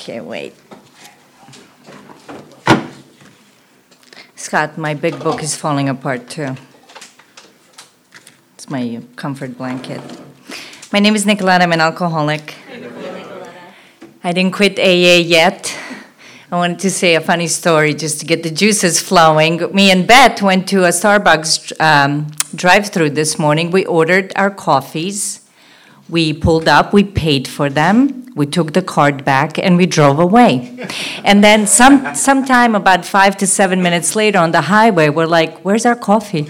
Okay, wait. Scott, my big book is falling apart too. It's my comfort blanket. My name is Nikoleta. I'm an alcoholic. I didn't quit AA yet. I wanted to say a funny story just to get the juices flowing. Me and Beth went to a Starbucks um, drive through this morning. We ordered our coffees. We pulled up, we paid for them, we took the card back, and we drove away. and then, some sometime about five to seven minutes later on the highway, we're like, Where's our coffee?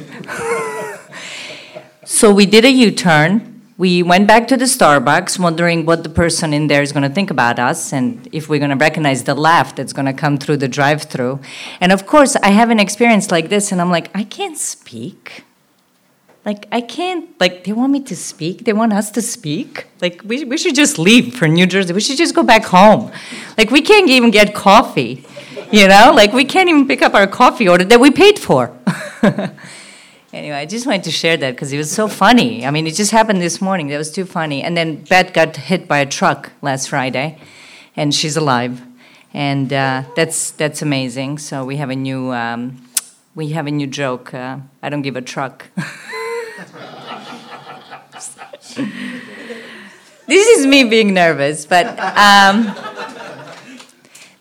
so we did a U turn we went back to the Starbucks wondering what the person in there is going to think about us and if we're going to recognize the laugh that's going to come through the drive through. And of course, I have an experience like this, and I'm like, I can't speak. Like, I can't, like, they want me to speak. They want us to speak. Like, we, we should just leave for New Jersey. We should just go back home. Like, we can't even get coffee, you know? Like, we can't even pick up our coffee order that we paid for. Anyway, I just wanted to share that because it was so funny. I mean, it just happened this morning. That was too funny. And then Beth got hit by a truck last Friday, and she's alive, and uh, that's that's amazing. So we have a new um, we have a new joke. Uh, I don't give a truck. this is me being nervous, but. Um,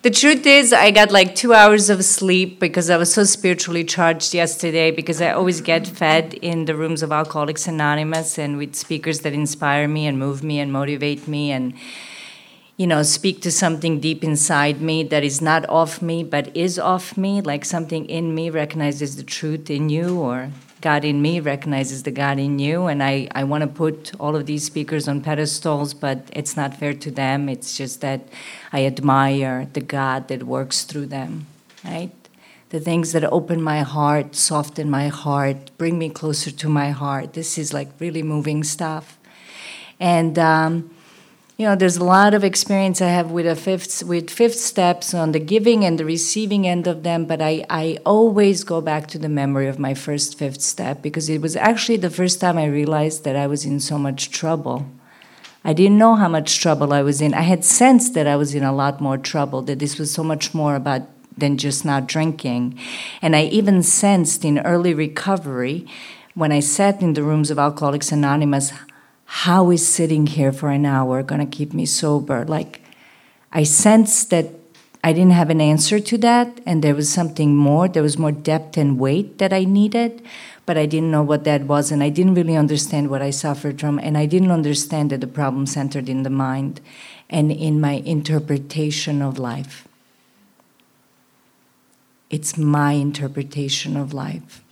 the truth is, I got like two hours of sleep because I was so spiritually charged yesterday. Because I always get fed in the rooms of Alcoholics Anonymous and with speakers that inspire me and move me and motivate me and, you know, speak to something deep inside me that is not of me but is of me, like something in me recognizes the truth in you or God in me recognizes the God in you. And I, I want to put all of these speakers on pedestals, but it's not fair to them. It's just that I admire the God that works through them, right? The things that open my heart, soften my heart, bring me closer to my heart. This is like really moving stuff. And, um, you know there's a lot of experience i have with a fifth with fifth steps on the giving and the receiving end of them but i i always go back to the memory of my first fifth step because it was actually the first time i realized that i was in so much trouble. I didn't know how much trouble i was in. I had sensed that i was in a lot more trouble that this was so much more about than just not drinking. And i even sensed in early recovery when i sat in the rooms of alcoholics anonymous how is sitting here for an hour going to keep me sober? Like, I sensed that I didn't have an answer to that, and there was something more. There was more depth and weight that I needed, but I didn't know what that was, and I didn't really understand what I suffered from, and I didn't understand that the problem centered in the mind and in my interpretation of life. It's my interpretation of life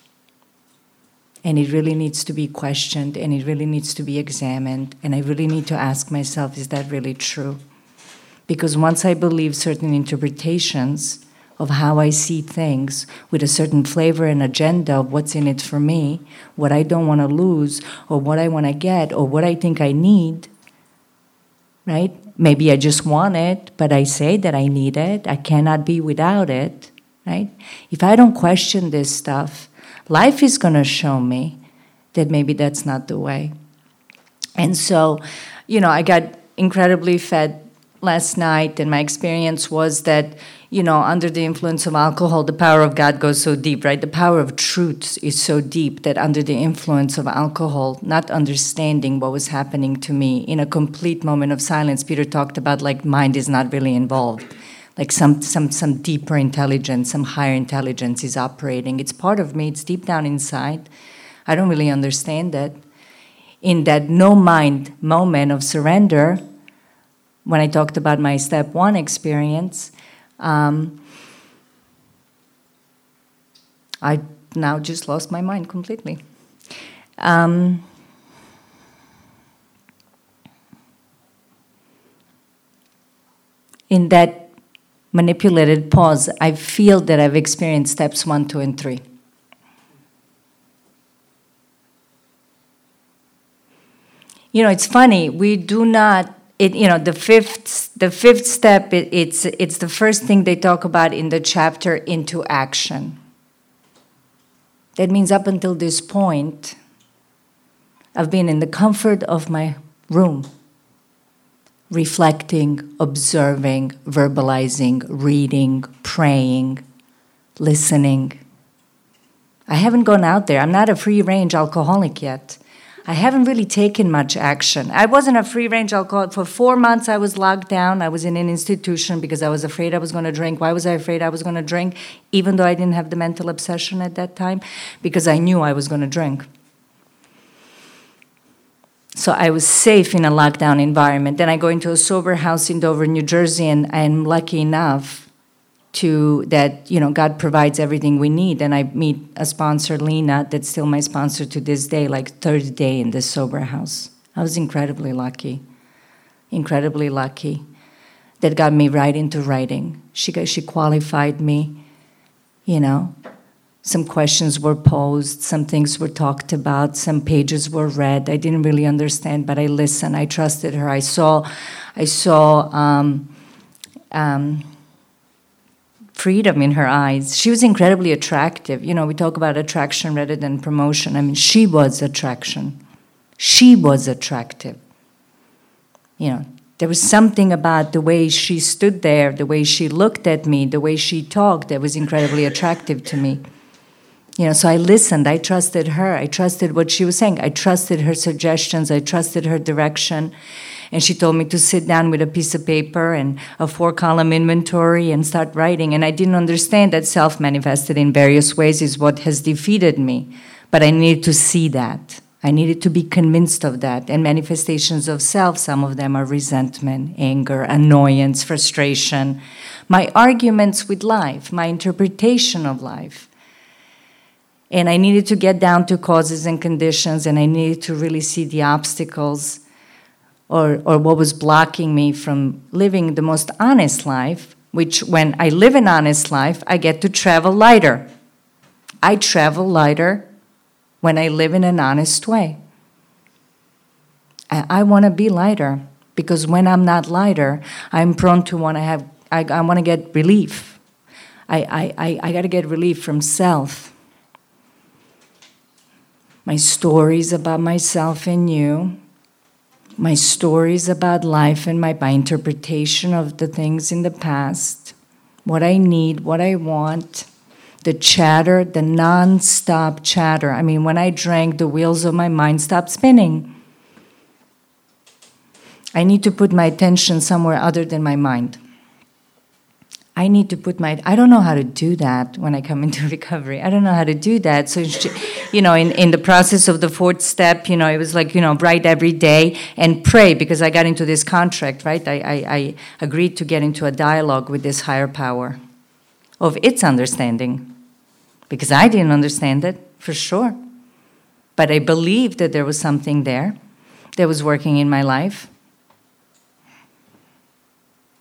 and it really needs to be questioned and it really needs to be examined. And i really need to ask myself is that really true? Because once i believe certain interpretations of how i see things with a certain flavor and agenda of what's in it for me what i don't want to lose or what i want to get or what i think i need right? Maybe i just want it but i say that i need it. I cannot be without it right? If i don't question this stuff life is going to show me that maybe that's not the way. And so, you know, I got incredibly fed last night, and my experience was that, you know, under the influence of alcohol, the power of God goes so deep, right? The power of truth is so deep that under the influence of alcohol, not understanding what was happening to me in a complete moment of silence, Peter talked about like mind is not really involved like some some some deeper intelligence, some higher intelligence is operating. It's part of me. It's deep down inside. I don't really understand that. In that no mind moment of surrender, when I talked about my step one experience, um, I now just lost my mind completely. Um, in that manipulated pause, I feel that I've experienced steps one, two, and three. You know, it's funny. We do not. It, you know, the fifth, the fifth step. It, it's it's the first thing they talk about in the chapter into action. That means up until this point, I've been in the comfort of my room, reflecting, observing, verbalizing, reading, praying, listening. I haven't gone out there. I'm not a free range alcoholic yet. I haven't really taken much action. I wasn't a free range alcoholic. For four months, I was locked down. I was in an institution because I was afraid I was going to drink. Why was I afraid I was going to drink? Even though I didn't have the mental obsession at that time, because I knew I was going to drink. So I was safe in a lockdown environment. Then I go into a sober house in Dover, New Jersey, and I'm lucky enough to that you know god provides everything we need. And i meet a sponsor lena that's still my sponsor to this day like third day in this sober house. I was incredibly lucky incredibly lucky that got me right into writing. She she qualified me you know some questions were posed some things were talked about some pages were read i didn't really understand but i listened i trusted her i saw i saw um, um, freedom in her eyes. She was incredibly attractive. You know, we talk about attraction rather than promotion. I mean, she was attraction. She was attractive. You know, there was something about the way she stood there, the way she looked at me, the way she talked that was incredibly attractive to me. You know, so I listened. I trusted her. I trusted what she was saying. I trusted her suggestions. I trusted her direction. And she told me to sit down with a piece of paper and a four column inventory and start writing. And I didn't understand that self manifested in various ways is what has defeated me. But I needed to see that. I needed to be convinced of that. And manifestations of self, some of them are resentment, anger, annoyance, frustration, my arguments with life, my interpretation of life. And I needed to get down to causes and conditions, and I needed to really see the obstacles or, or what was blocking me from living the most honest life, which when I live an honest life, I get to travel lighter. I travel lighter when I live in an honest way. I, I want to be lighter because when I'm not lighter, I'm prone to want to have, I, I want to get relief. I, I, I, I got to get relief from self. My stories about myself and you my stories about life and my, my interpretation of the things in the past, what I need, what I want, the chatter, the non stop chatter. I mean, when I drank, the wheels of my mind stopped spinning. I need to put my attention somewhere other than my mind. I need to put my, I don't know how to do that when I come into recovery. I don't know how to do that. So, you know, in, in the process of the fourth step, you know, it was like, you know, write every day and pray because I got into this contract, right? I, I, I agreed to get into a dialogue with this higher power of its understanding because I didn't understand it for sure. But I believed that there was something there that was working in my life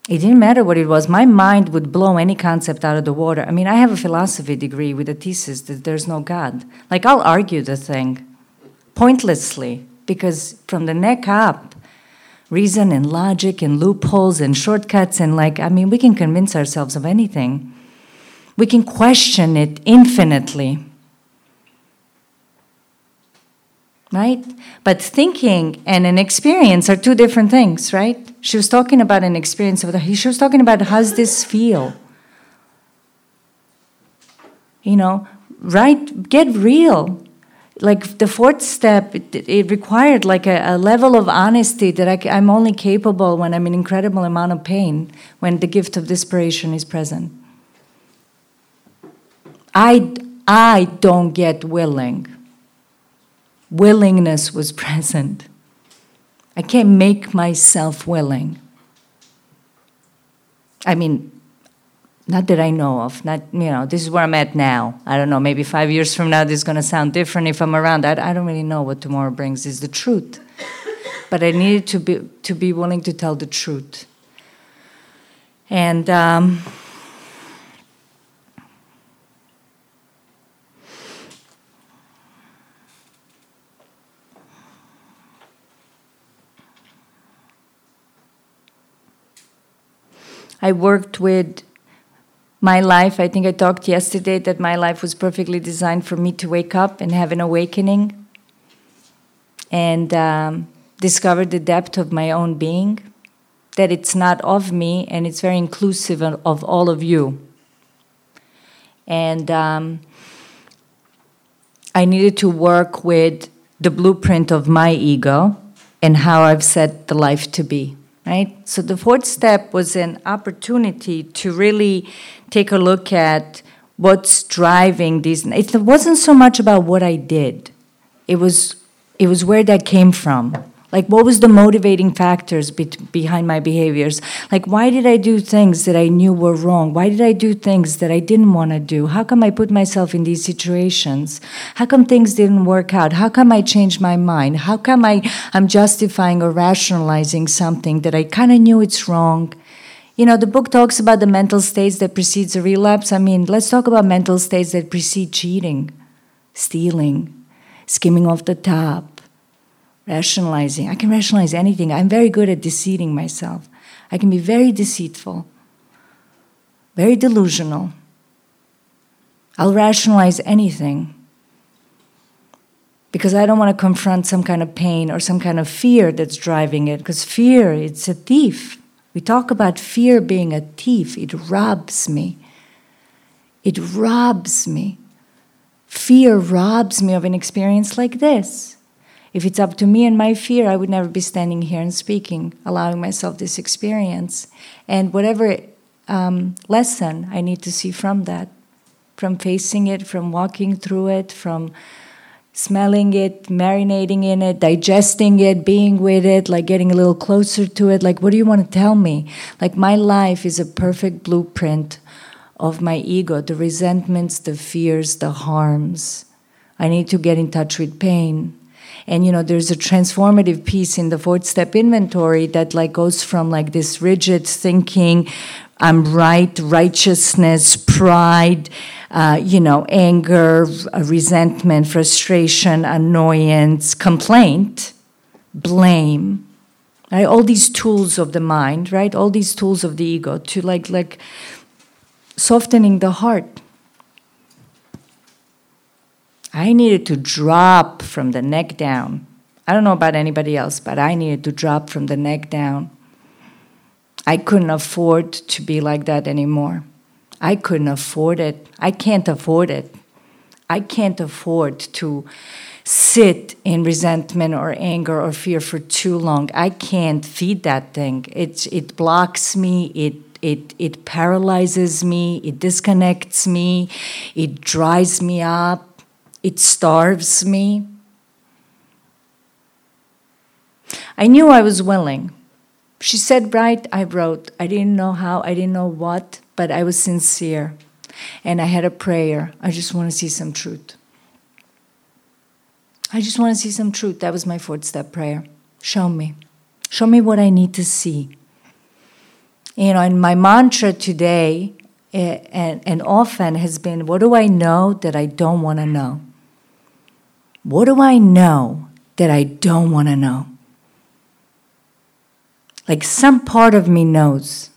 it didn't matter what it was. My mind would blow any concept out of the water. I mean, I have a philosophy degree with a thesis that there's no God. Like, I'll argue the thing pointlessly because from the neck up, reason and logic and loopholes and shortcuts, and like, I mean, we can convince ourselves of anything. We can question it infinitely. Right? But thinking and an experience are two different things, right? She was talking about an experience of the, she was talking about how's this feel? You know, right, get real. Like the fourth step, it, it required like a, a, level of honesty that I, I'm only capable when I'm in incredible amount of pain, when the gift of desperation is present. I, I don't get willing. Willingness was present. I can't make myself willing. I mean, not that I know of. Not you know. This is where I'm at now. I don't know. Maybe five years from now, this is going to sound different if I'm around. I, I don't really know what tomorrow brings. Is the truth, but I needed to be to be willing to tell the truth. And um, I worked with my life. I think I talked yesterday that my life was perfectly designed for me to wake up and have an awakening and um, discover the depth of my own being. that it's not of me and it's very inclusive of, all of you. And um, I needed to work with the blueprint of my ego and how I've set the life to be, right? So the fourth step was an opportunity to really take a look at what's driving these. It wasn't so much about what I did, it was, it was where that came from like, what was the motivating factors be- behind my behaviors? Like, why did I do things that I knew were wrong? Why did I do things that I didn't want to do? How come I put myself in these situations? How come things didn't work out? How come I changed my mind? How come I, I'm justifying or rationalizing something that I kind of knew it's wrong? You know, the book talks about the mental states that precedes a relapse. I mean, let's talk about mental states that precede cheating, stealing, skimming off the top rationalizing. I can rationalize anything. I'm very good at deceiving myself. I can be very deceitful, very delusional. I'll rationalize anything because I don't want to confront some kind of pain or some kind of fear that's driving it because fear it's a thief. We talk about fear being a thief. It robs me. It robs me. Fear robs me of an experience like this. If it's up to me and my fear, I would never be standing here and speaking, allowing myself this experience. And whatever um, lesson I need to see from that, from facing it, from walking through it, from smelling it, marinating in it, digesting it, being with it, like getting a little closer to it. Like, what do you want to tell me? Like, my life is a perfect blueprint of my ego the resentments, the fears, the harms. I need to get in touch with pain. And you know, there's a transformative piece in the fourth step inventory that like goes from like this rigid thinking, I'm right, righteousness, pride, uh, you know, anger, resentment, frustration, annoyance, complaint, blame, right? All these tools of the mind, right? All these tools of the ego to like like softening the heart I needed to drop from the neck down. I don't know about anybody else, but I needed to drop from the neck down. I couldn't afford to be like that anymore. I couldn't afford it. I can't afford it. I can't afford to sit in resentment or anger or fear for too long. I can't feed that thing. It, it blocks me, it, it, it paralyzes me, it disconnects me, it dries me up, it starves me. I knew I was willing. She said, Right, I wrote. I didn't know how, I didn't know what, but I was sincere. And I had a prayer. I just want to see some truth. I just want to see some truth. That was my fourth step prayer. Show me. Show me what I need to see. You know, and my mantra today eh, and, and often has been what do I know that I don't want to know? What do I know that I don't want to know? Like some part of me knows,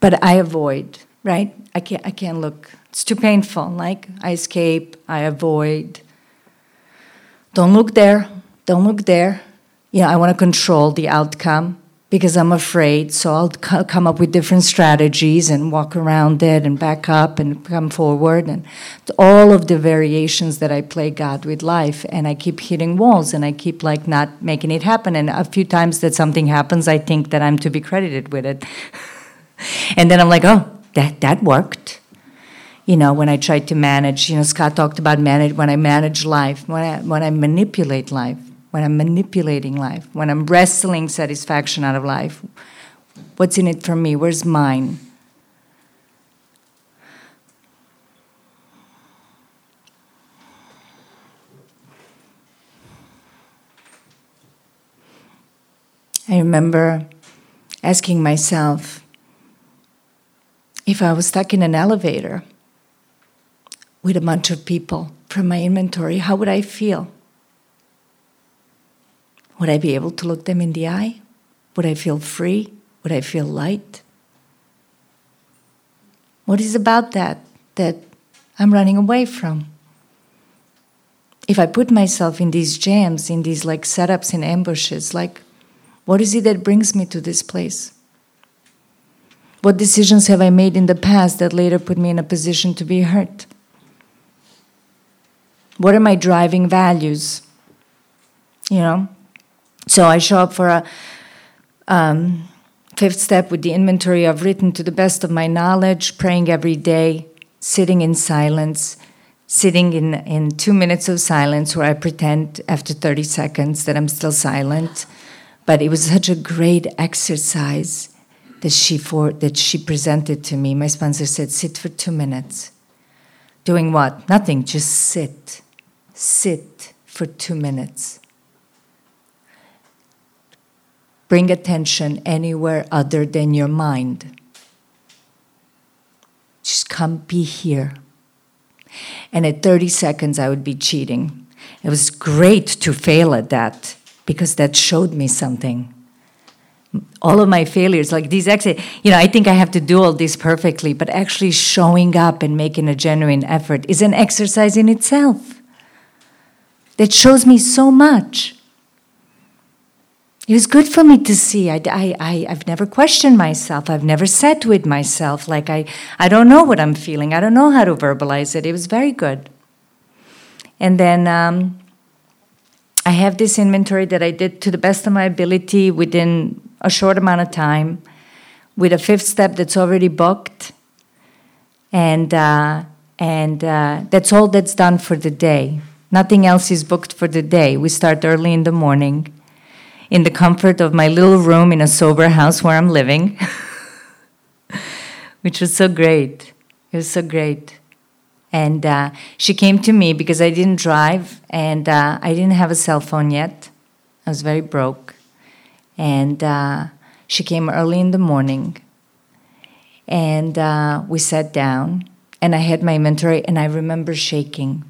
but I avoid, right? I can't, I can't look. It's too painful. Like I escape, I avoid. Don't look there, don't look there. Yeah, I want to control the outcome because I'm afraid. So I'll c- come up with different strategies and walk around it and back up and come forward and all of the variations that I play God with life. And I keep hitting walls and I keep like not making it happen. And a few times that something happens, I think that I'm to be credited with it. and then I'm like, oh, that, that worked. You know, when I tried to manage, you know, Scott talked about manage when I manage life, when I, when I manipulate life when I'm manipulating life, when I'm wrestling satisfaction out of life. What's in it for me? Where's mine? I remember asking myself if I was stuck in an elevator with a bunch of people from my inventory, how would I feel? Would I be able to look them in the eye? Would I feel free? Would I feel light? What is about that that I'm running away from? If I put myself in these jams, in these like setups and ambushes, like What is it that brings me to this place? What decisions have I made in the past that later put me in a position to be hurt? What are my driving values? You know? So I show up for a um, fifth step with the inventory I've written to the best of my knowledge, praying every day, sitting in silence, sitting in, in two minutes of silence where I pretend after 30 seconds that I'm still silent. But it was such a great exercise that she, for, that she presented to me. My sponsor said, sit for two minutes. Doing what? Nothing, just sit. Sit for two minutes. Bring attention anywhere other than your mind. Just come be here. And at 30 seconds, I would be cheating. It was great to fail at that because that showed me something. All of my failures, like these exit, you know, I think I have to do all this perfectly, but actually showing up and making a genuine effort is an exercise in itself that shows me so much. It was good for me to see. I, I, I, have never questioned myself. I've never sat with myself. Like, I, I don't know what I'm feeling. I don't know how to verbalize it. It was very good. And then um, I have this inventory that I did to the best of my ability within a short amount of time with a fifth step that's already booked. And, uh, and uh, that's all that's done for the day. Nothing else is booked for the day. We start early in the morning in the comfort of my little room in a sober house where I'm living, which was so great. It was so great. And uh, she came to me because I didn't drive and uh, I didn't have a cell phone yet. I was very broke. And uh, she came early in the morning and uh, we sat down and I had my inventory and I remember shaking.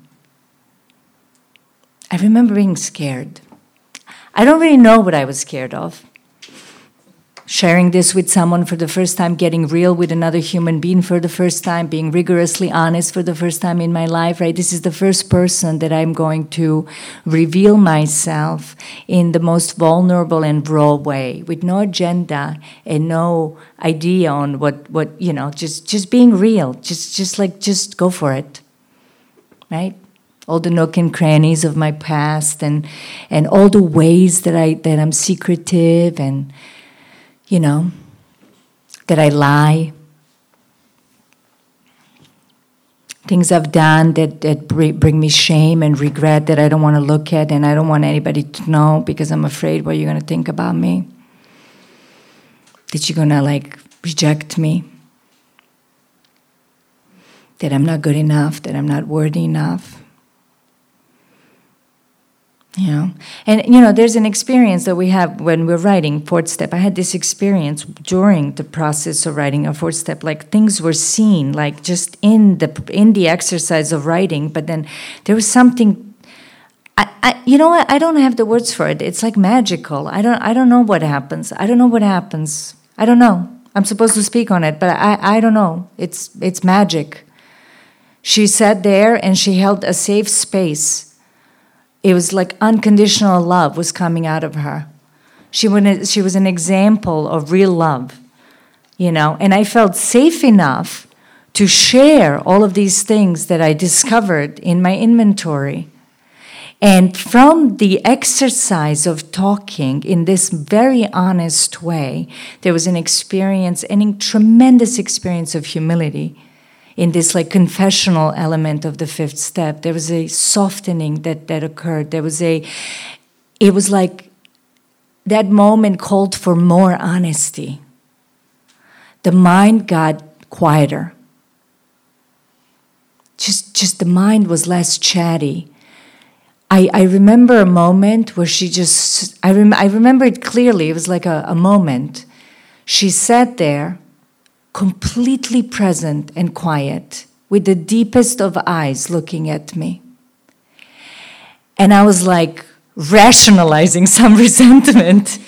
I remember being scared. I don't really know what I was scared of. Sharing this with someone for the first time, getting real with another human being for the first time, being rigorously honest for the first time in my life, right? This is the first person that I'm going to reveal myself in the most vulnerable and raw way, with no agenda and no idea on what, what you know, just, just being real, just, just like, just go for it, right? All the nook and crannies of my past and and all the ways that I that I'm secretive and you know that I lie things I've done that, that bring me shame and regret that I don't want to look at and I don't want anybody to know because I'm afraid what you're going to think about me. That you're going to like reject me. That I'm not good enough, that I'm not worthy enough you know? And you know there's an experience that we have when we're writing fourth step. I had this experience during the process of writing a fourth step like things were seen like just in the in the exercise of writing but then there was something I, I you know what? I don't have the words for it. It's like magical. I don't i don't know what happens. I don't know what happens. I don't know. I'm supposed to speak on it but i i don't know. It's it's magic. She sat there and she held a safe space it was like unconditional love was coming out of her. She, was, she was an example of real love, you know, and I felt safe enough to share all of these things that I discovered in my inventory. And from the exercise of talking in this very honest way, there was an experience, a tremendous experience of humility in this like confessional element of the fifth step. There was a softening that that occurred. There was a it was like that moment called for more honesty. The mind got quieter. Just just the mind was less chatty. I, I remember a moment where she just I, rem, I remember it clearly. It was like a, a moment. She sat there completely present and quiet, with the deepest of eyes looking at me. And I was like rationalizing some resentment.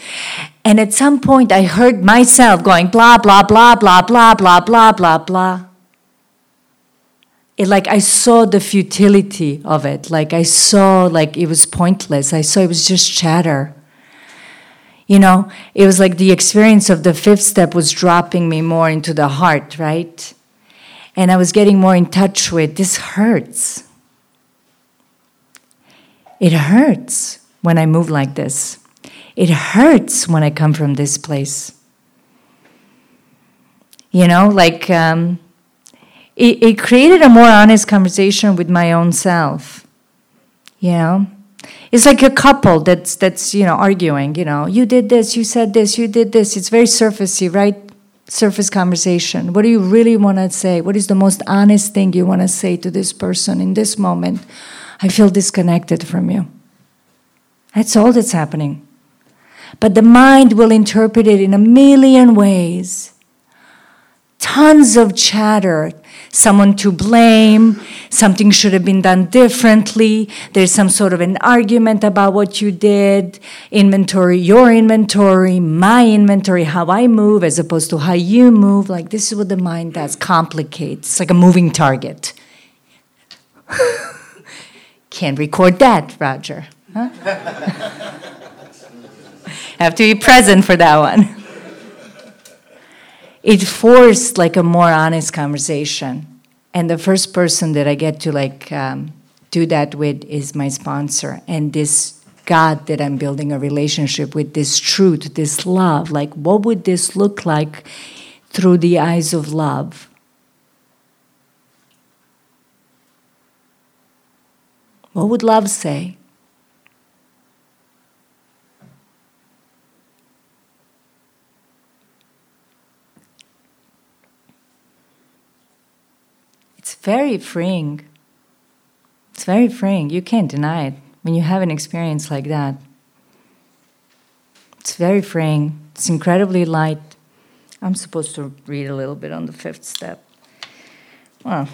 And at some point, I heard myself going blah, blah, blah, blah, blah, blah, blah, blah, blah. It like I saw the futility of it. Like I saw like it was pointless. I saw it was just chatter You know, it was like the experience of the fifth step was dropping me more into the heart, right? And I was getting more in touch with this hurts. It hurts when I move like this. It hurts when I come from this place. You know, like um, it, it created a more honest conversation with my own self. You know, it's like a couple that's that's you know arguing. You know, you did this, you said this, you did this. It's very surfacey, right? Surface conversation. What do you really want to say? What is the most honest thing you want to say to this person in this moment? I feel disconnected from you. That's all that's happening. But the mind will interpret it in a million ways. Tons of chatter, someone to blame, something should have been done differently, there's some sort of an argument about what you did, inventory, your inventory, my inventory, how I move as opposed to how you move. Like, this is what the mind does complicates. It's like a moving target. Can't record that, Roger. Huh? Have to be present for that one it forced like a more honest conversation. And the first person that I get to like um, do that with is my sponsor and this God that I'm building a relationship with, this truth, this love. Like, what would this look like through the eyes of love? What would love say? Very freeing. It's very freeing. You can't deny it when you have an experience like that. It's very freeing. It's incredibly light. I'm supposed to read a little bit on the fifth step. Well,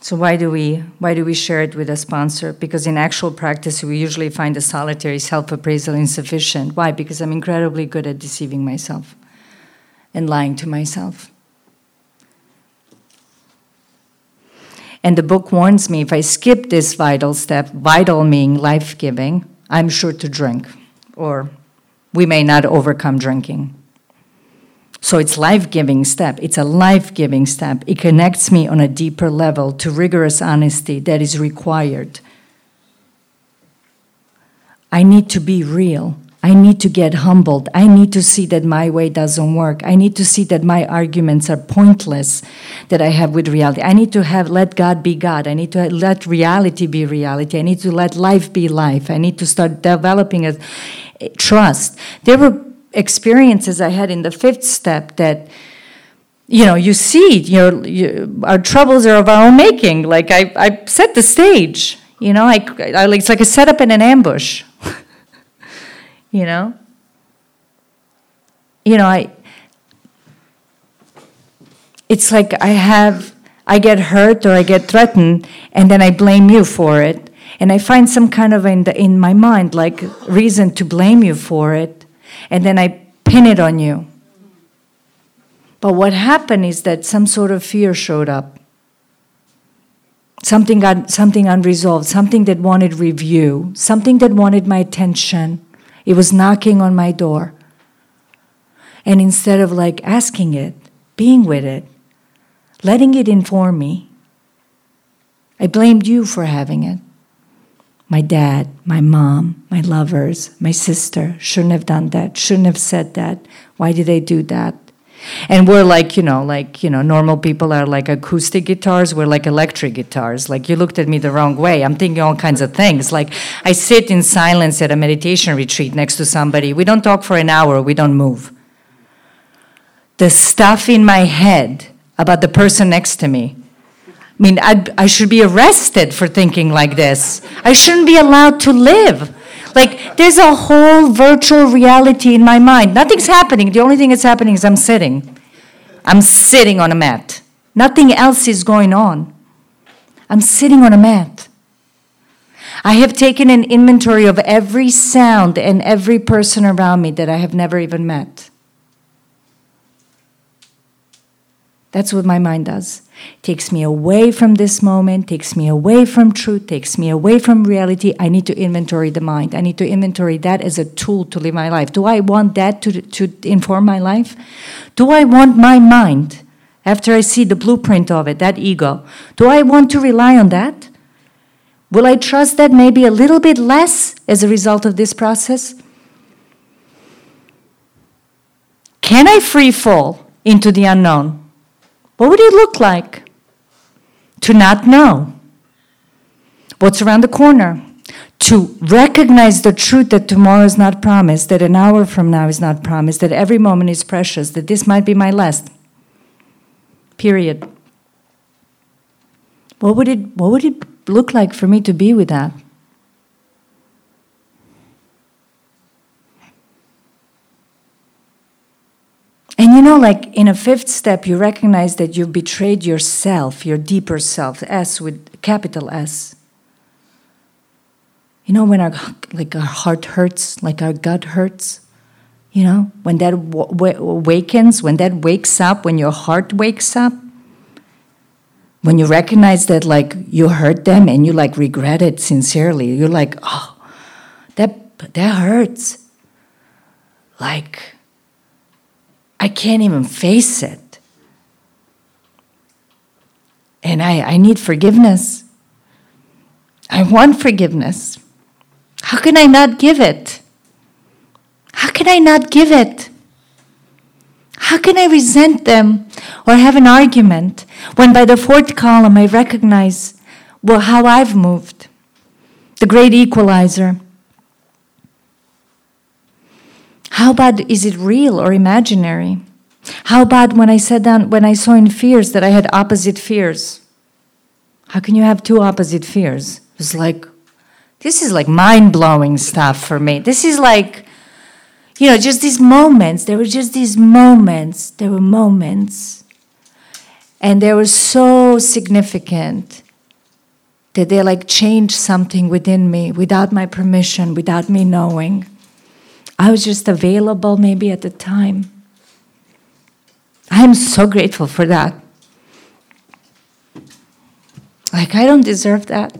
so why do we why do we share it with a sponsor? Because in actual practice, we usually find a solitary self-appraisal insufficient. Why? Because I'm incredibly good at deceiving myself and lying to myself. And the book warns me if I skip this vital step, vital meaning life giving, I'm sure to drink, or we may not overcome drinking. So it's life-giving step. It's a life-giving step. It connects me on a deeper level to rigorous honesty that is required. I need to be real. I need to get humbled. I need to see that my way doesn't work. I need to see that my arguments are pointless that I have with reality. I need to have let God be God. I need to let reality be reality. I need to let life be life. I need to start developing a, trust. There were experiences I had in the fifth step that you know you see your, your our troubles are of our own making like i i set the stage you know I, I it's like a setup and an ambush you know? You know, I it's like I have I get hurt or I get threatened and then I blame you for it. And I find some kind of in, the, in my mind like reason to blame you for it and then I pin it on you. But what happened is that some sort of fear showed up. Something got something unresolved, something that wanted review, something that wanted my attention. It was knocking on my door. And instead of like asking it, being with it, letting it inform me, I blamed you for having it. My dad, my mom, my lovers, my sister shouldn't have done that, shouldn't have said that. Why did they do that? And we're like you know like you know normal people are like acoustic guitars we're like electric guitars. Like you looked at me the wrong way. I'm thinking all kinds of things. Like i sit in silence at a meditation retreat next to somebody. We don't talk for an hour. We don't move. The stuff in my head about the person next to me. I mean, I'd, I should be arrested for thinking like this. I shouldn't be allowed to live. Like there's a whole virtual reality in my mind. Nothing's happening. The only thing that's happening is I'm sitting. I'm sitting on a mat. Nothing else is going on. I'm sitting on a mat. I have taken an inventory of every sound and every person around me that I have never even met. That's what my mind does. Takes me away from this moment, takes me away from truth, takes me away from reality. I need to inventory the mind. I need to inventory that as a tool to live my life. Do I want that to, to inform my life? Do I want my mind, after I see the blueprint of it, that ego, do I want to rely on that? Will I trust that maybe a little bit less as a result of this process? Can I free fall into the unknown? What would it look like to not know what's around the corner? To recognize the truth that tomorrow is not promised, that an hour from now is not promised, that every moment is precious, that this might be my last. Period. What would it, what would it look like for me to be with that? And you know, like in a fifth step, you recognize that you've betrayed yourself, your deeper self, S with capital S. You know, when our like our heart hurts, like our gut hurts, you know, when that awakens, when that wakes up, when your heart wakes up, when you recognize that like you hurt them and you like regret it sincerely, you're like, oh, that that hurts. Like I can't even face it. And I, I need forgiveness. I want forgiveness. How can I not give it? How can I not give it? How can I resent them or have an argument when by the fourth column I recognize well how I've moved? The great equalizer. How bad is it real or imaginary? How bad when I sat down, when I saw in fears that I had opposite fears? How can you have two opposite fears? It's like, this is like mind blowing stuff for me. This is like, you know, just these moments. There were just these moments. There were moments. And they were so significant that they like changed something within me without my permission, without me knowing. I was just available maybe at the time. I'm so grateful for that. Like, I don't deserve that.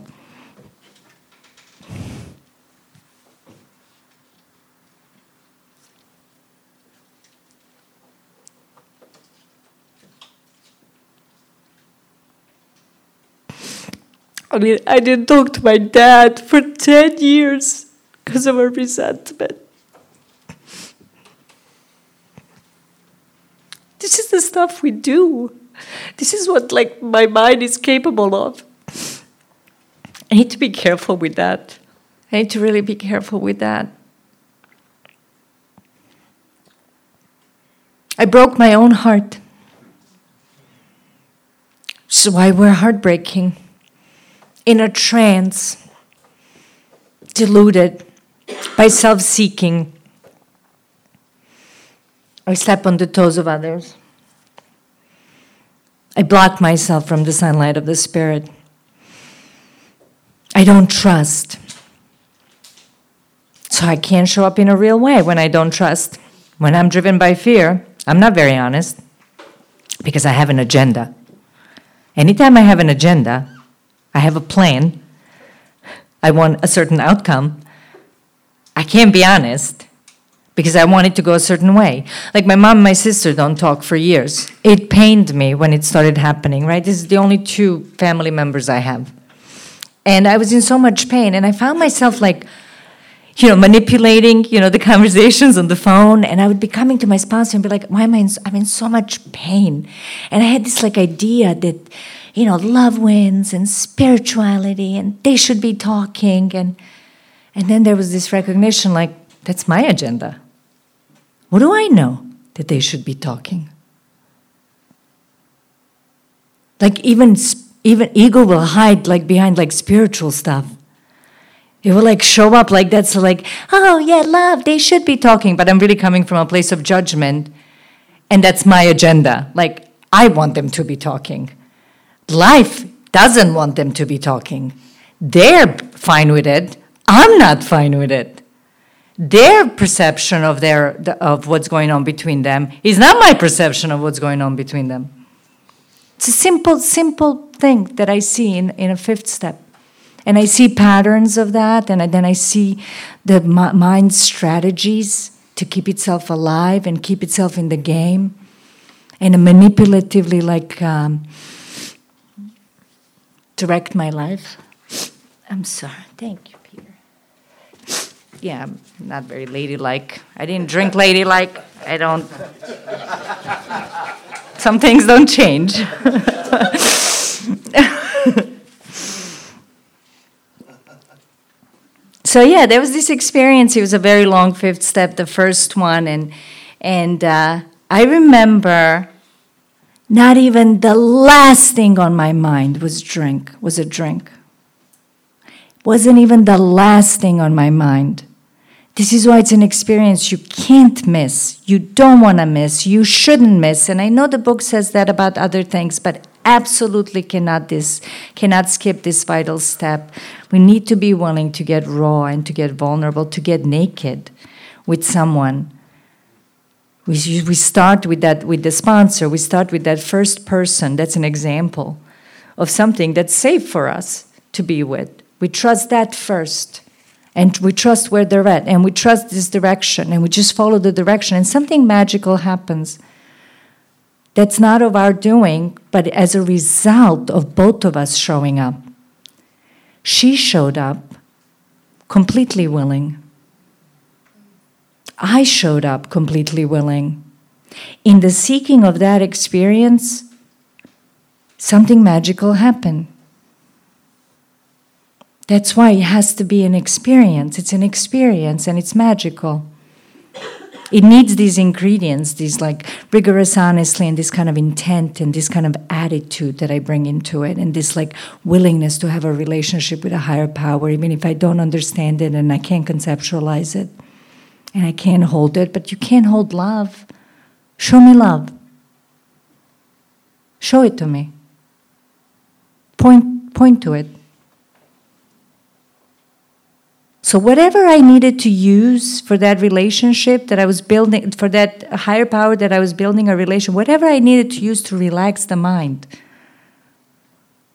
I mean, I didn't talk to my dad for 10 years because of our resentment. This is the stuff we do. This is what like my mind is capable of. I need to be careful with that. I need to really be careful with that. I broke my own heart. So why we're heartbreaking, in a trance, deluded by self seeking, I step on the toes of others. I block myself from the sunlight of the Spirit. I don't trust. So I can't show up in a real way when I don't trust. When I'm driven by fear, I'm not very honest because I have an agenda. Anytime I have an agenda, I have a plan, I want a certain outcome, I can't be honest because I wanted to go a certain way. Like my mom and my sister don't talk for years. It pained me when it started happening, right? This is the only two family members I have. And I was in so much pain and I found myself like you know, manipulating, you know, the conversations on the phone. And I would be coming to my sponsor and be like, why am I in, I'm in so much pain? And I had this like idea that, you know, love wins and spirituality and they should be talking. And, and then there was this recognition like, that's my agenda. What do I know that they should be talking? Like even even ego will hide like behind like spiritual stuff. It will like show up like that's like, oh yeah, love, they should be talking, but I'm really coming from a place of judgment, and that's my agenda. Like I want them to be talking. Life doesn't want them to be talking. They're fine with it. I'm not fine with it their perception of their of what's going on between them is not my perception of what's going on between them It's a simple, simple thing that I see in, in a fifth step. And I see patterns of that, and then I see the mind strategies to keep itself alive and keep itself in the game, and manipulatively, like, um, direct my life. I'm sorry. Thank you. Yeah, I'm not very ladylike. I didn't drink ladylike. I don't. Some things don't change. so yeah, there was this experience. It was a very long fifth step, the first one, and and uh, I remember not even the last thing on my mind was drink. Was a drink. Wasn't even the last thing on my mind. This is why it's an experience you can't miss. You don't want to miss. You shouldn't miss. And I know the book says that about other things, but absolutely cannot this cannot skip this vital step. We need to be willing to get raw and to get vulnerable, to get naked with someone. We, we start with that with the sponsor. We start with that first person. That's an example of something that's safe for us to be with. We trust that first. And we trust where they're at, and we trust this direction, and we just follow the direction, and something magical happens that's not of our doing, but as a result of both of us showing up. She showed up completely willing. I showed up completely willing. In the seeking of that experience, something magical happened. That's why it has to be an experience. It's an experience and it's magical it needs these ingredients, these like rigorous honesty and this kind of intent and this kind of attitude that I bring into it, and this like willingness to have a relationship with a higher power, even if I don't understand it and I can't conceptualize it and I can't hold it. But you can't hold love. Show me love. Show it to me. Point, point to it. So, whatever I needed to use for that relationship that I was building, for that higher power that I was building a relation, whatever I needed to use to relax the mind.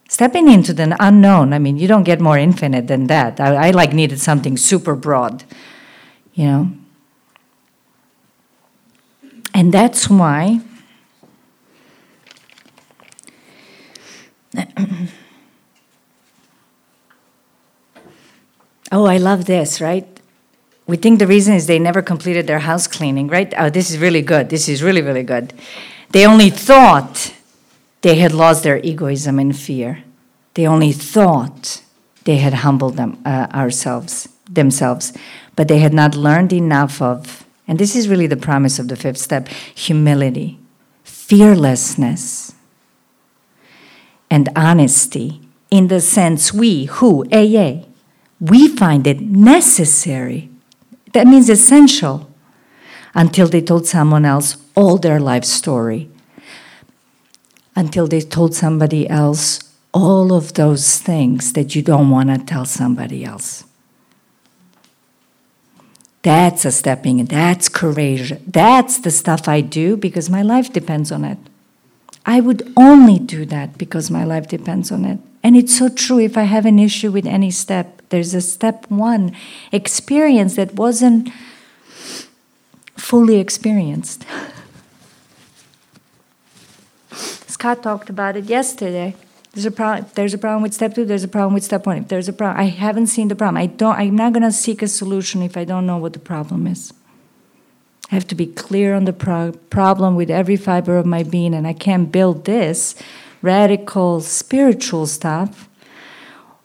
Stepping into the unknown, I mean, you don't get more infinite than that. I, I like needed something super broad, you know. And that's why Oh, I love this, right? We think the reason is they never completed their house cleaning, right? Oh, this is really good. This is really, really good. They only thought they had lost their egoism and fear. They only thought they had humbled them, uh, ourselves, themselves, but they had not learned enough of, and this is really the promise of the fifth step humility, fearlessness, and honesty in the sense we, who, AA, we find it necessary. That means essential until they told someone else all their life story, until they told somebody else all of those things that you don't want to tell somebody else. That's a stepping, that's courage. That's the stuff I do because my life depends on it. I would only do that because my life depends on it. And it's so true if I have an issue with any step. There's a step one experience that wasn't fully experienced. Scott talked about it yesterday. There's a problem. There's a problem with step two. There's a problem with step one. If there's a problem, I haven't seen the problem. I don't. I'm not going to seek a solution if I don't know what the problem is. I have to be clear on the pro- problem with every fiber of my being, and I can't build this radical spiritual stuff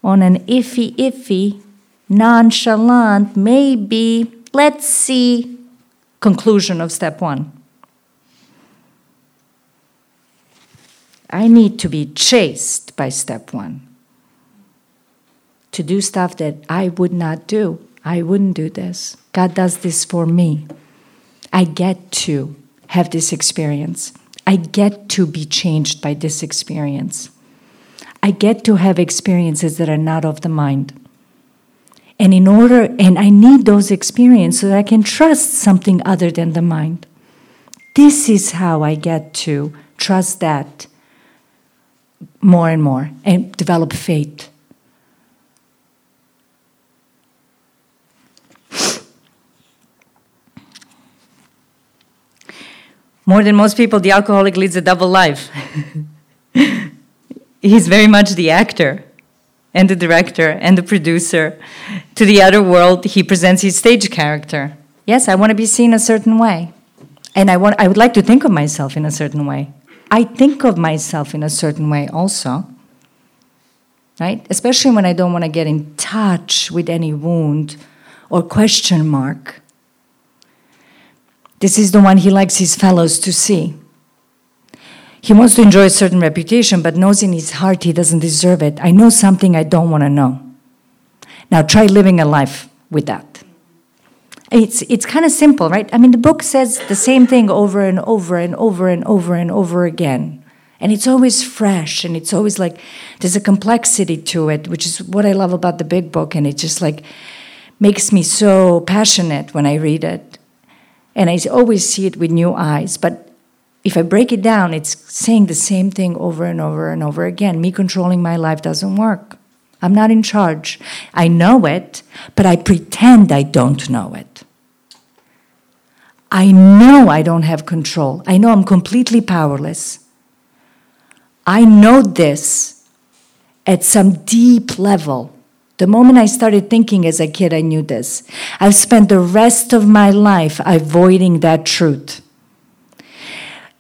on an iffy, iffy, nonchalant, maybe, let's see, conclusion of step one. I need to be chased by step one. To do stuff that I would not do. I wouldn't do this. God does this for me. I get to have this experience. I get to be changed by this experience. I get to have experiences that are not of the mind. And in order, and I need those experiences so that I can trust something other than the mind. This is how I get to trust that more and more and develop faith. More than most people, the alcoholic leads a double life. He's very much the actor and the director and the producer. To the other world, he presents his stage character. Yes, I want to be seen a certain way. And I, want, I would like to think of myself in a certain way. I think of myself in a certain way also. Right? Especially when I don't want to get in touch with any wound or question mark. This is the one he likes his fellows to see. He wants to enjoy a certain reputation, but knows in his heart he doesn't deserve it. I know something I don't want to know. Now try living a life with that. It's, it's kind of simple, right? I mean, the book says the same thing over and over and over and over and over again. And it's always fresh and it's always like there's a complexity to it, which is what I love about the big book. And it just like makes me so passionate when I read it and I always see it with new eyes. But if I break it down, it's saying the same thing over and over and over again. Me controlling my life doesn't work. I'm not in charge. I know it, but I pretend I don't know it. I know I don't have control. I know I'm completely powerless. I know this at some deep level. The moment I started thinking as a kid, I knew this. I've spent the rest of my life avoiding that truth.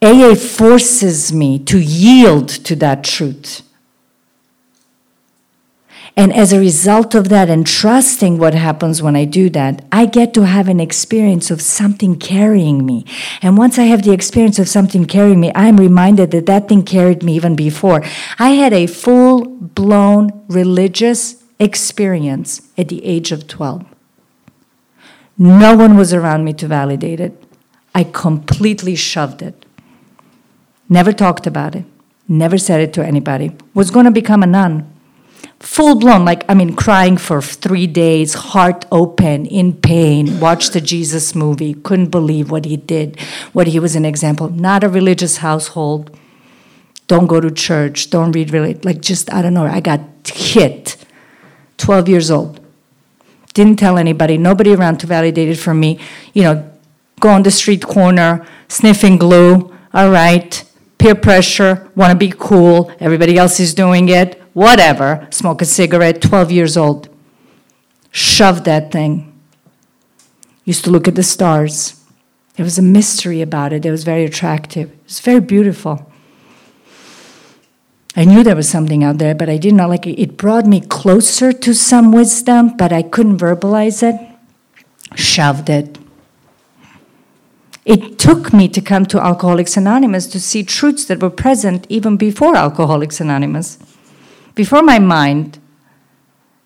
AA forces me to yield to that truth. And as a result of that, and trusting what happens when I do that, I get to have an experience of something carrying me. And once I have the experience of something carrying me, I'm reminded that that thing carried me even before. I had a full blown religious experience at the age of 12. No one was around me to validate it. I completely shoved it. Never talked about it. Never said it to anybody. Was going to become a nun. Full blown, like, I mean, crying for three days, heart open, in pain, watched the Jesus movie, couldn't believe what he did, what he was an example. Not a religious household. Don't go to church. Don't read really, like, just, I don't know. I got hit 12 years old. Didn't tell anybody, nobody around to validate it for me. You know, go on the street corner, sniffing glue, all right, peer pressure, want to be cool, everybody else is doing it, whatever, smoke a cigarette, 12 years old. Shove that thing. Used to look at the stars. There was a mystery about it. It was very attractive. It was very beautiful. I knew there was something out there, but I did not like it. It brought me closer to some wisdom, but I couldn't verbalize it. Shoved it. It took me to come to Alcoholics Anonymous to see truths that were present even before Alcoholics Anonymous. Before my mind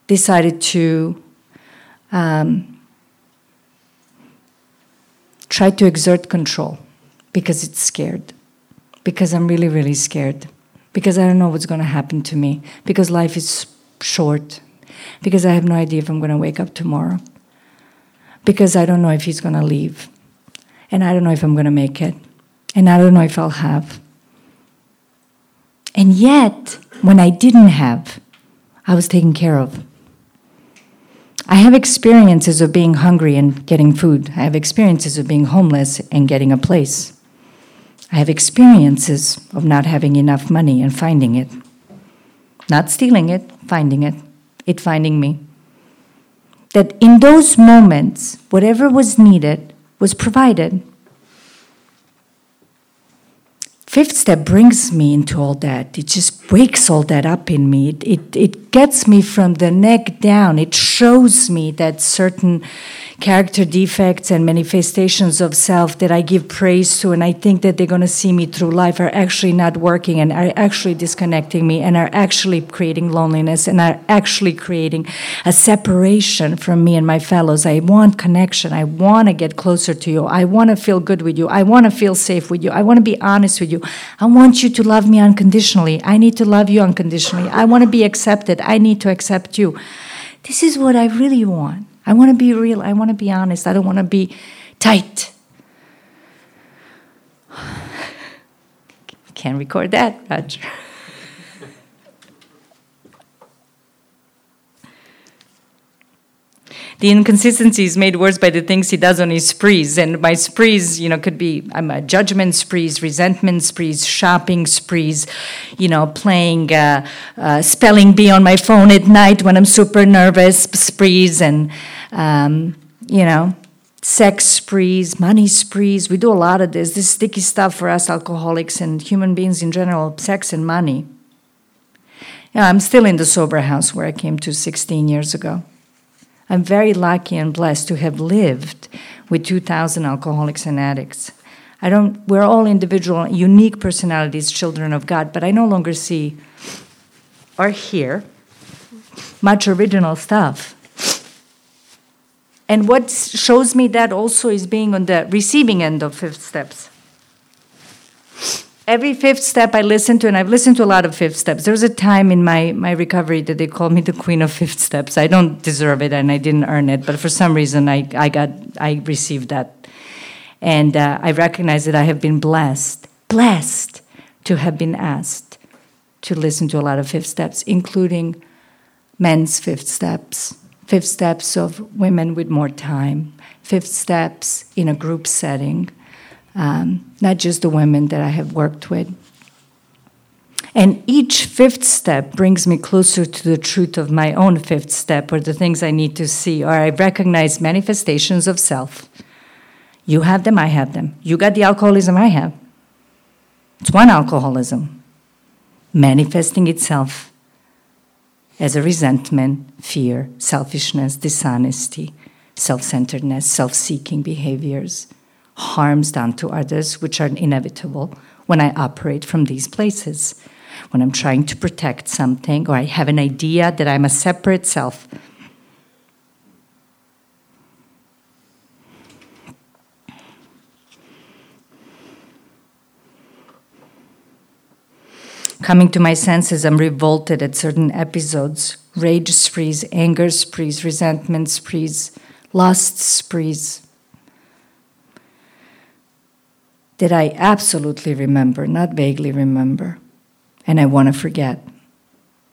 decided to um, try to exert control because it's scared, because I'm really, really scared. Because I don't know what's going to happen to me, because life is short, because I have no idea if I'm going to wake up tomorrow, because I don't know if he's going to leave, and I don't know if I'm going to make it, and I don't know if I'll have. And yet, when I didn't have, I was taken care of. I have experiences of being hungry and getting food. I have experiences of being homeless and getting a place. I have experiences of not having enough money and finding it. Not stealing it, finding it, it finding me. That in those moments, whatever was needed was provided. Fifth step brings me into all that. It just breaks all that up in me. It, it, it gets me from the neck down. It shows me that certain character defects and manifestations of self that I give praise to, and I think that they're going to see me through life are actually not working and are actually disconnecting me and are actually creating loneliness and are actually creating a separation from me and my fellows. I want connection. I want to get closer to you. I want to feel good with you. I want to feel safe with you. I want to be honest with you. I want you to love me unconditionally. I need to love you unconditionally. I want to be accepted. I need to accept you. This is what I really want. I want to be real. I want to be honest. I don't want to be tight. Can't record that, Roger. The inconsistency is made worse by the things he does on his sprees. And my sprees, you know, could be I'm a judgment sprees, resentment sprees, shopping sprees, you know, playing uh, uh, spelling bee on my phone at night when I'm super nervous, sprees, and, um, you know, sex sprees, money sprees. We do a lot of this. This sticky stuff for us alcoholics and human beings in general, sex and money. Yeah, I'm still in the sober house where I came to 16 years ago. I'm very lucky and blessed to have lived with 2,000 alcoholics and addicts. I don't, we're all individual, unique personalities, children of God, but I no longer see or hear much original stuff. And what shows me that also is being on the receiving end of fifth steps every fifth step I listen to, and I've listened to a lot of fifth steps. There was a time in my, my recovery that they called me the queen of fifth steps. I don't deserve it and I didn't earn it, but for some reason I, I got I received that. And uh, I recognize that I have been blessed, blessed to have been asked to listen to a lot of fifth steps, including men's fifth steps, fifth steps of women with more time, fifth steps in a group setting um, not just the women that I have worked with. And each fifth step brings me closer to the truth of my own fifth step or the things I need to see, or I recognize manifestations of self. You have them, I have them. You got the alcoholism I have. It's one alcoholism manifesting itself as a resentment, fear, selfishness, dishonesty, self centeredness, self seeking behaviors harms done to others, which are inevitable when I operate from these places. When I'm trying to protect something or I have an idea that I'm a separate self. Coming to my senses, I'm revolted at certain episodes rage sprees, anger sprees, resentment sprees, lust sprees. That I absolutely remember, not vaguely remember, and I want to forget,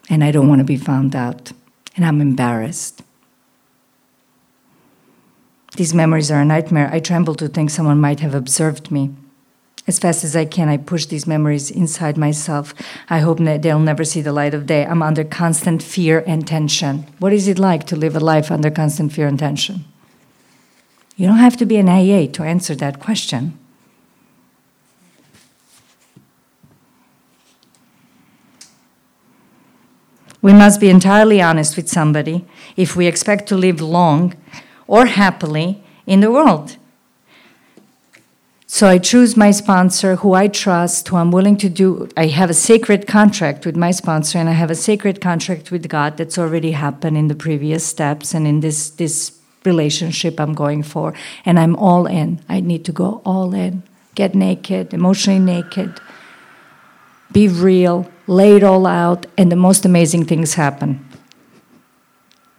and I don't want to be found out, and I'm embarrassed. These memories are a nightmare. I tremble to think someone might have observed me. As fast as I can, I push these memories inside myself. I hope that they'll never see the light of day. I'm under constant fear and tension. What is it like to live a life under constant fear and tension? You don't have to be an AA to answer that question. We must be entirely honest with somebody if we expect to live long or happily in the world. So I choose my sponsor who I trust, who I'm willing to do. I have a sacred contract with my sponsor, and I have a sacred contract with God that's already happened in the previous steps and in this, this relationship I'm going for. And I'm all in. I need to go all in, get naked, emotionally naked, be real, lay it all out, and the most amazing things happen.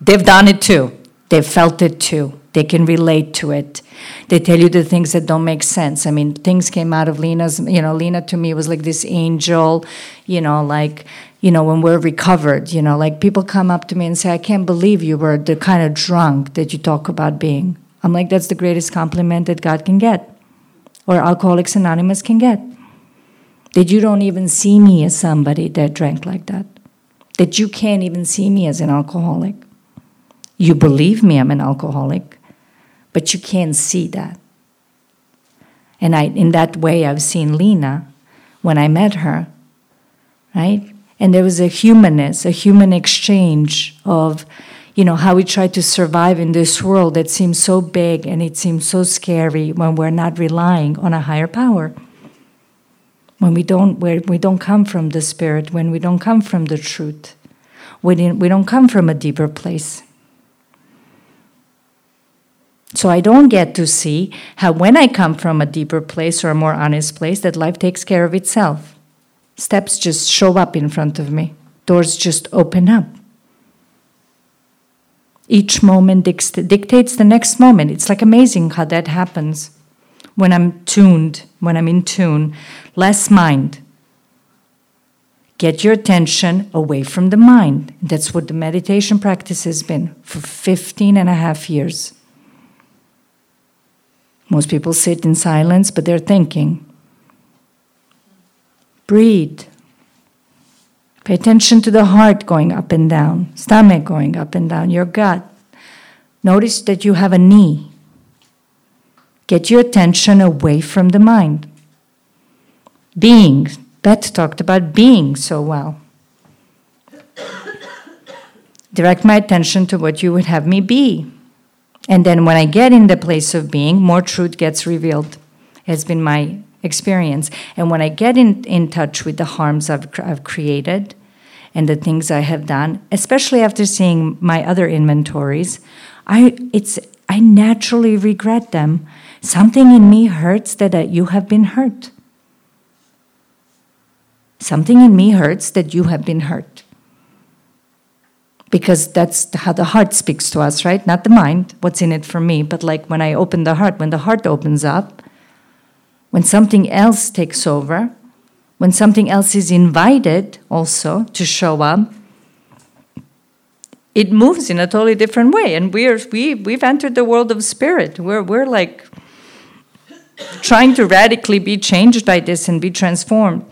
They've done it too. They've felt it too. They can relate to it. They tell you the things that don't make sense. I mean, things came out of Lena's, you know, Lena to me was like this angel, you know, like, you know, when we're recovered, you know, like people come up to me and say, I can't believe you were the kind of drunk that you talk about being. I'm like, that's the greatest compliment that God can get, or Alcoholics Anonymous can get that you don't even see me as somebody that drank like that, that you can't even see me as an alcoholic. You believe me I'm an alcoholic, but you can't see that. And I, in that way, I've seen Lena when I met her, right? And there was a humanness, a human exchange of, you know, how we try to survive in this world that seems so big and it seems so scary when we're not relying on a higher power when we don't where we don't come from the spirit when we don't come from the truth we, we don't come from a deeper place. So i don't get to see how when i come from a deeper place or a more honest place that life takes care of itself. Steps just show up in front of me. Doors just open up. Each moment dictates the next moment. It's like amazing how that happens. When I'm tuned, when I'm in tune, less mind, Get your attention away from the mind. That's what the meditation practice has been for 15 and a half years. Most people sit in silence, but they're thinking. Breathe. Pay attention to the heart going up and down, stomach going up and down, your gut. Notice that you have a knee. Get your attention away from the mind. Being. Beth talked about being so well. Direct my attention to what you would have me be. And then when I get in the place of being, more truth gets revealed, has been my experience. And when I get in, in touch with the harms I've, I've created and the things I have done, especially after seeing my other inventories, I, it's, I naturally regret them. Something in me hurts that uh, you have been hurt. Something in me hurts that you have been hurt because that's how the heart speaks to us, right? Not the mind, what's in it for me, but like when I open the heart, when the heart opens up, when something else takes over, when something else is invited also to show up, it moves in a totally different way. And we're, we, we've entered the world of spirit. We're, we're like trying to radically be changed by this and be transformed.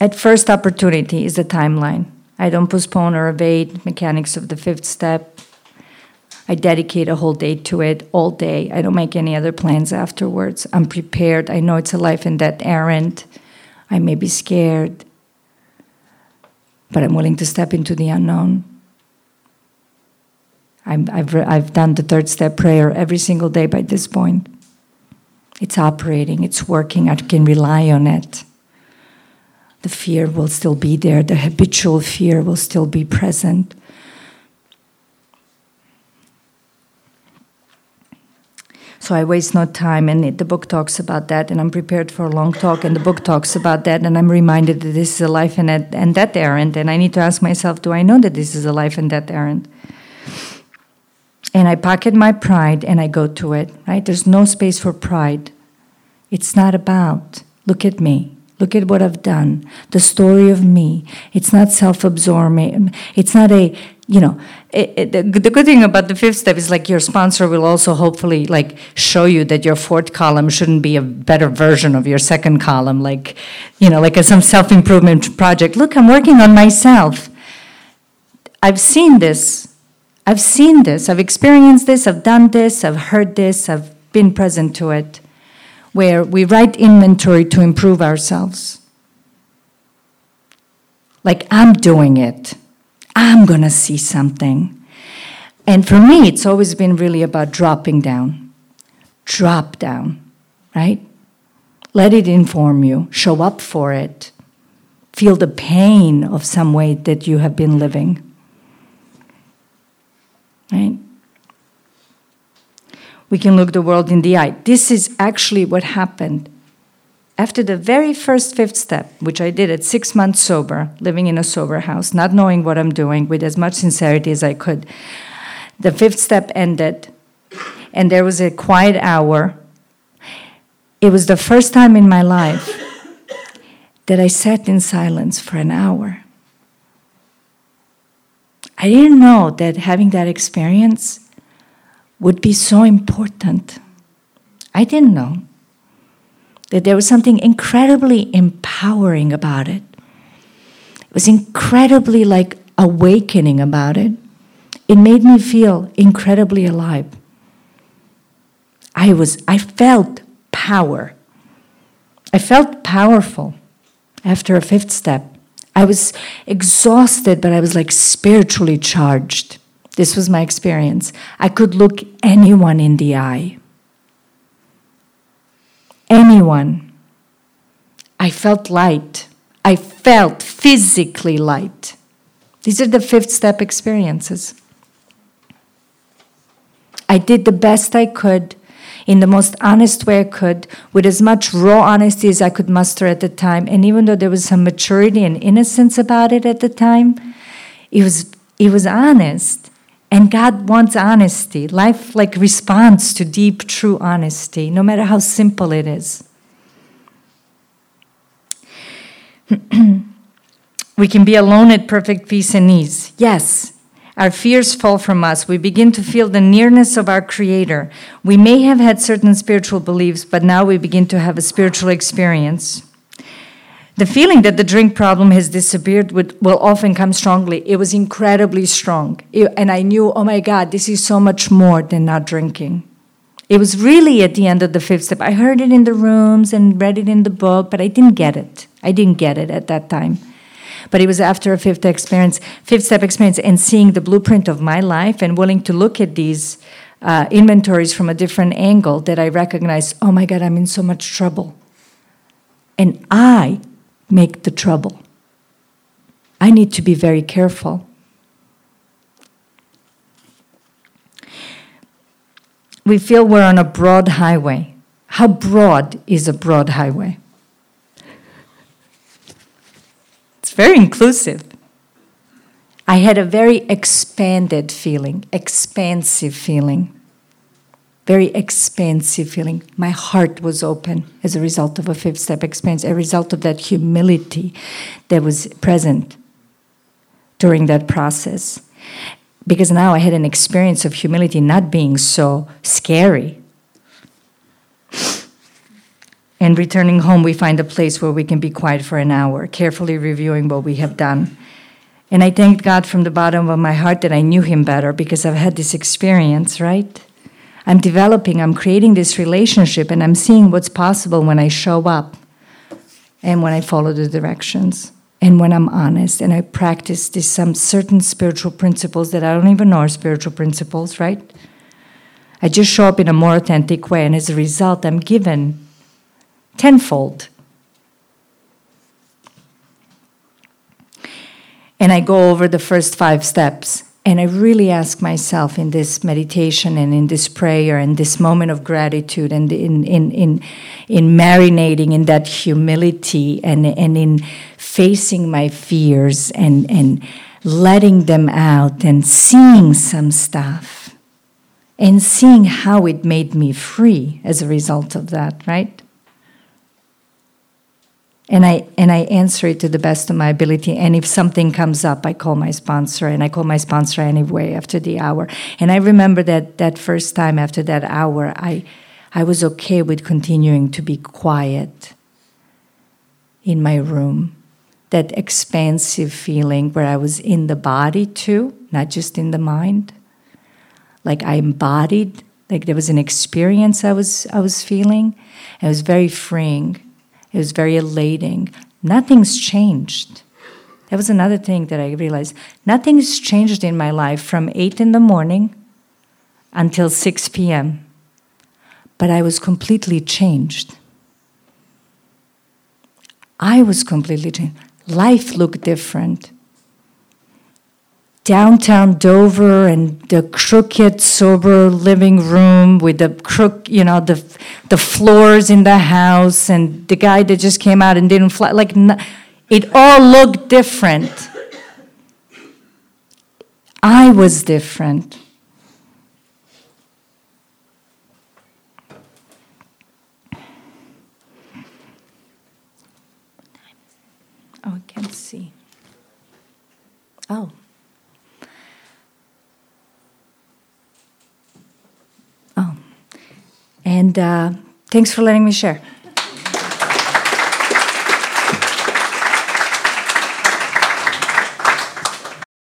At first opportunity is the timeline. I don't postpone or evade mechanics of the fifth step. I dedicate a whole day to it all day. I don't make any other plans afterwards. I'm prepared. I know it's a life and death errand. I may be scared, but I'm willing to step into the unknown. i have I've done the third step prayer every single day by this point. It's operating, it's working, I can rely on it the fear will still be there, the habitual fear will still be present. So I waste no time, and it, the book talks about that, and I'm prepared for a long talk, and the book talks about that, and I'm reminded that this is a life and, and death errand, and I need to ask myself, do I know that this is a life and death errand? And I pocket my pride and I go to it, right? There's no space for pride. It's not about, look at me. Look at what I've done. The story of me. It's not self absorbing. It's not a, you know, it, it, the, good thing about the fifth step is like your sponsor will also hopefully like show you that your fourth column shouldn't be a better version of your second column, like, you know, like a, some self improvement project. Look, I'm working on myself. I've seen this. I've seen this. I've experienced this. I've done this. I've heard this. I've been present to it where we write inventory to improve ourselves. Like, I'm doing it, I'm to see something. And for me, it's always been really about dropping down. Drop down, right? Let it inform you, show up for it, feel the pain of some way that you have been living. Right? We can look the world in the eye. This is actually what happened. After the very first fifth step, which I did at six months sober, living in a sober house, not knowing what I'm doing with as much sincerity as I could, the fifth step ended, and there was a quiet hour. It was the first time in my life that I sat in silence for an hour. I didn't know that having that experience would be so important. I didn't know that there was something incredibly empowering about it. It was incredibly like awakening about it. It made me feel incredibly alive. I was I felt power. I felt powerful after a fifth step. I was exhausted, but I was like spiritually charged. This was my experience. I could look anyone in the eye. Anyone. I felt light. I felt physically light. These are the fifth step experiences. I did the best I could in the most honest way I could, with as much raw honesty as I could muster at the time. And even though there was some maturity and innocence about it at the time, it was, it was honest And God wants honesty. Life like responds to deep, true honesty, no matter how simple it is. we can be alone at perfect peace and ease. Yes, our fears fall from us. We begin to feel the nearness of our Creator. We may have had certain spiritual beliefs, but now we begin to have a spiritual experience. The feeling that the drink problem has disappeared would, will often come strongly. It was incredibly strong. It, and I knew, oh my God, this is so much more than not drinking. It was really at the end of the fifth step. I heard it in the rooms and read it in the book, but I didn't get it. I didn't get it at that time. But it was after a fifth experience, fifth step experience, and seeing the blueprint of my life and willing to look at these uh, inventories from a different angle that I recognized, oh my God, I'm in so much trouble. And I make the trouble. I need to be very careful. We feel we're on a broad highway. How broad is a broad highway? It's very inclusive. I had a very expanded feeling, expansive feeling. Very expansive feeling. My heart was open as a result of a fifth step experience, a result of that humility that was present during that process. Because now I had an experience of humility not being so scary, and returning home, we find a place where we can be quiet for an hour, carefully reviewing what we have done. And I thanked God from the bottom of my heart that I knew Him better because I've had this experience, right? I'm developing, I'm creating this relationship, and I'm seeing what's possible when I show up and when I follow the directions and when I'm honest and I practice these some certain spiritual principles that I don't even know are spiritual principles, right? I just show up in a more authentic way, and as a result, I'm given tenfold. And I go over the first five steps. And I really ask myself in this meditation and in this prayer and this moment of gratitude and in, in, in, in marinating in that humility and, and in facing my fears and, and letting them out and seeing some stuff and seeing how it made me free as a result of that, right? And I and I answer it to the best of my ability. And if something comes up, I call my sponsor, and I call my sponsor anyway after the hour. And I remember that that first time after that hour, I I was okay with continuing to be quiet in my room. That expansive feeling where I was in the body too, not just in the mind. Like I embodied, like there was an experience I was I was feeling. It was very freeing it was very elating. Nothing's changed. That was another thing that I realized. Nothing's changed in my life from 8 in the morning until 6 p.m. But I was completely changed. I was completely changed. Life looked different downtown Dover and the crooked, sober living room with the crook, you know, the the floors in the house and the guy that just came out and didn't fly. Like it all looked different. I was different. Oh, I can't see. Oh. And uh, thanks for letting me share.